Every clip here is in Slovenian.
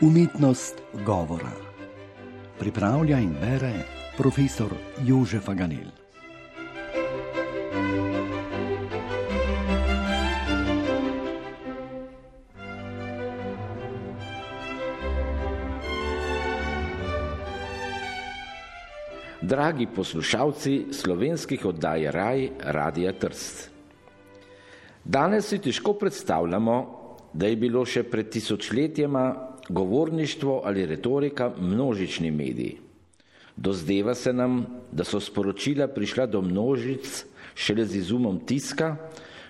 Umetnost govora. Pripravlja in bere profesor Jožef Aganel. Dragi poslušalci slovenskih oddaj Raj Radija Trst. Danes si težko predstavljamo, da je bilo še pred tisočletjema govorništvo ali retorika množični medij. Dozdeva se nam, da so sporočila prišla do množic šele z izumom tiska,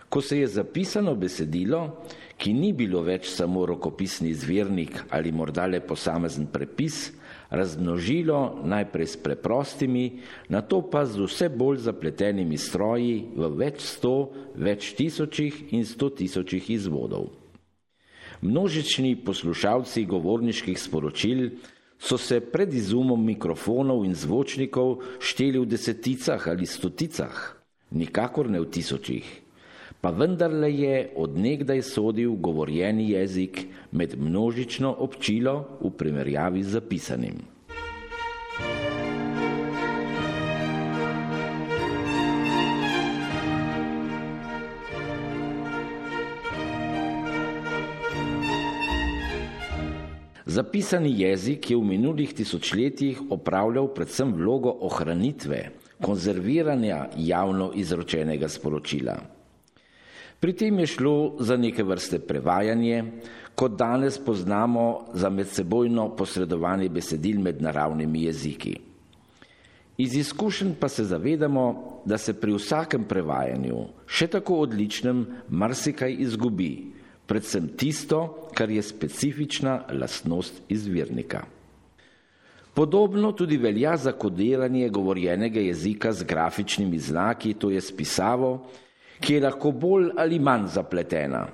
ko se je zapisano besedilo, ki ni bilo več samo rokopisni zvirnik ali morda le posamezen prepis, razmnožilo najprej s preprostimi, na to pa z vse bolj zapletenimi stroji v več sto, več tisočih in sto tisočih izvodov. Množični poslušalci govorniških sporočil so se pred izumom mikrofonov in zvočnikov šteli v deseticah ali stoticah, nikakor ne v tisočih. Pa vendarle je odnegdaj sodil govorjeni jezik med množično občilo v primerjavi z zapisanim. Zapisani jezik je v minulih tisočletjih opravljal predvsem vlogo ohranitve, konzerviranja javno izročenega sporočila. Pri tem je šlo za neke vrste prevajanje, kot danes poznamo za medsebojno posredovanje besedil med naravnimi jeziki. Iz izkušenj pa se zavedamo, da se pri vsakem prevajanju, še tako odličnem, marsikaj izgubi, predvsem tisto, kar je specifična lastnost izvirnika. Podobno tudi velja za kodiranje govorjenega jezika z grafičnimi znaki, to je spisavo, ki je lahko bolj ali manj zapletena.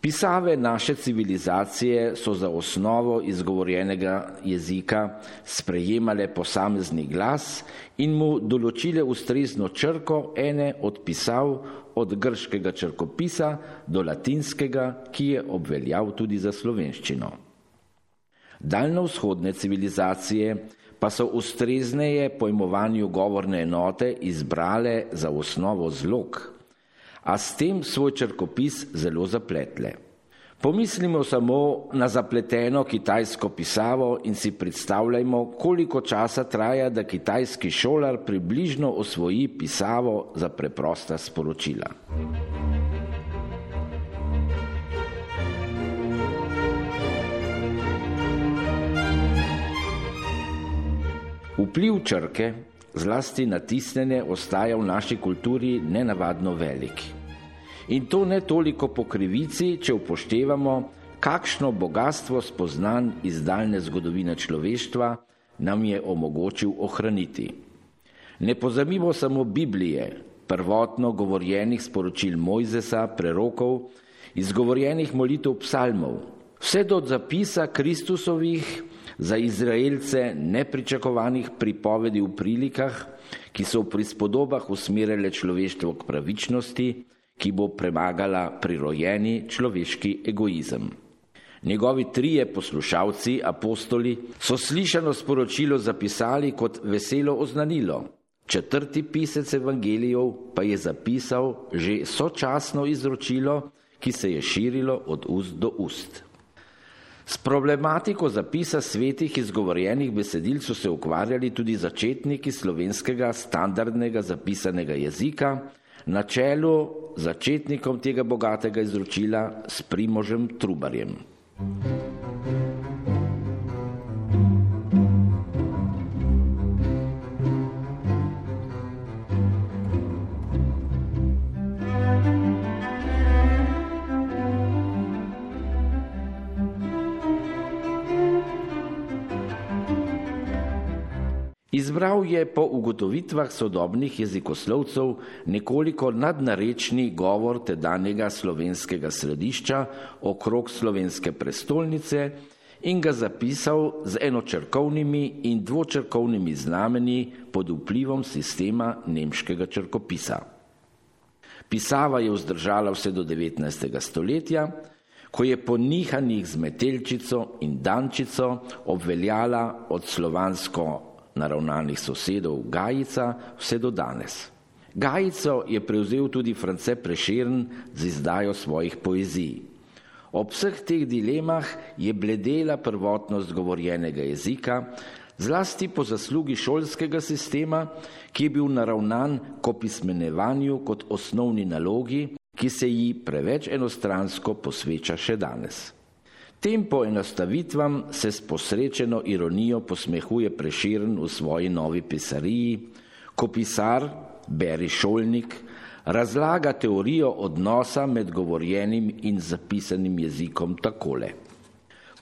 Pisave naše civilizacije so za osnovo izgovorjenega jezika sprejemale posamezni glas in mu določile ustrezno črko ene od pisav od grškega črkopisa do latinskega, ki je obveljal tudi za slovenščino. Daljno-vzhodne civilizacije pa so ustrezneje pojmovanju govorne enote izbrale za osnovo zlog, a s tem svoj črkopis zelo zapletle. Pomislimo samo na zapleteno kitajsko pisavo in si predstavljajmo, koliko časa traja, da kitajski šolar približno osvoji pisavo za preprosta sporočila. Vpliv črke, zlasti natisnjene, ostaja v naši kulturi nenavadno velik. In to ne toliko po krivici, če upoštevamo, kakšno bogatstvo spoznan iz daljne zgodovine človeštva nam je omogočil ohraniti. Ne pozabimo samo Biblije, prvotno govorjenih sporočil Mojzesa, prerokov, izgovorjenih molitev psalmov, vse do zapisa Kristusovih za Izraelce nepričakovanih pripovedi v prilikah, ki so v prispodobah usmerile človeštvo k pravičnosti, ki bo premagala prirojeni človeški egoizem. Njegovi trije poslušalci, apostoli, so slišano sporočilo zapisali kot veselo oznanilo. Četrti pisec evangelijev pa je zapisal že sočasno izročilo, ki se je širilo od ust do ust. S problematiko zapisa svetih izgovorjenih besedil so se ukvarjali tudi začetniki slovenskega standardnega zapisanega jezika, na čelu začetnikom tega bogatega izročila s Primožem Trubarjem. Izbral je po ugotovitvah sodobnih jezikoslovcev nekoliko nadnarečni govor tedanjega slovenskega središča okrog slovenske prestolnice in ga zapisal z enočrkovnimi in dvočrkovnimi znameni pod vplivom sistema nemškega črkopisa. Pisava je vzdržala vse do 19. stoletja, ko je po nihanjih z metelčico in dančico obveljala od slovansko naravnanih sosedov Gajica vse do danes. Gajico je prevzel tudi France Prešern z izdajo svojih poezij. Ob vseh teh dilemah je bledela prvotnost govorjenega jezika, zlasti po zaslugi šolskega sistema, ki je bil naravnan k opismenevanju kot osnovni nalogi, ki se ji preveč enostransko posveča še danes. Tem poenostavitvam se s posrečeno ironijo posmehuje preširen v svoji novi pisariji, ko pisar, beri šolnik, razlaga teorijo odnosa med govorjenim in zapisanim jezikom takole.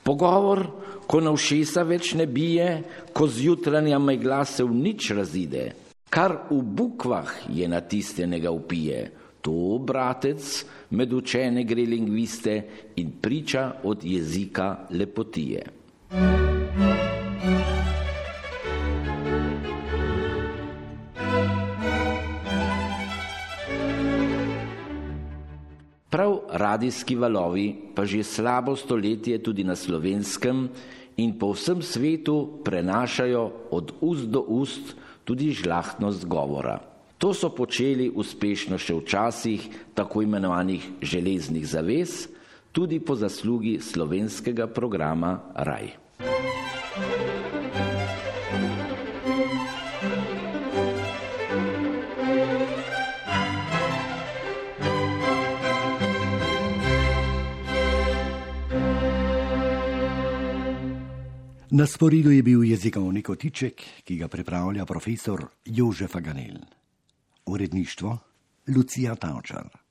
Pogovor, ko na všesa več ne bije, ko zjutranja megla se v nič razide, kar v bukvah je natisnjenega upije, to, bratec, med učene gre lingviste in priča od jezika lepotije. Prav radijski valovi pa že slabo stoletje tudi na slovenskem in po vsem svetu prenašajo od ust do ust tudi žlahtnost govora. To so počeli uspešno še v časih tako imenovanih železnih zavez, tudi po zaslugi slovenskega programa Raj. Na sporidu je bil jezikovni kotiček, ki ga pripravlja profesor Jožef Aganel. Uredništvo Lucija Tavčar.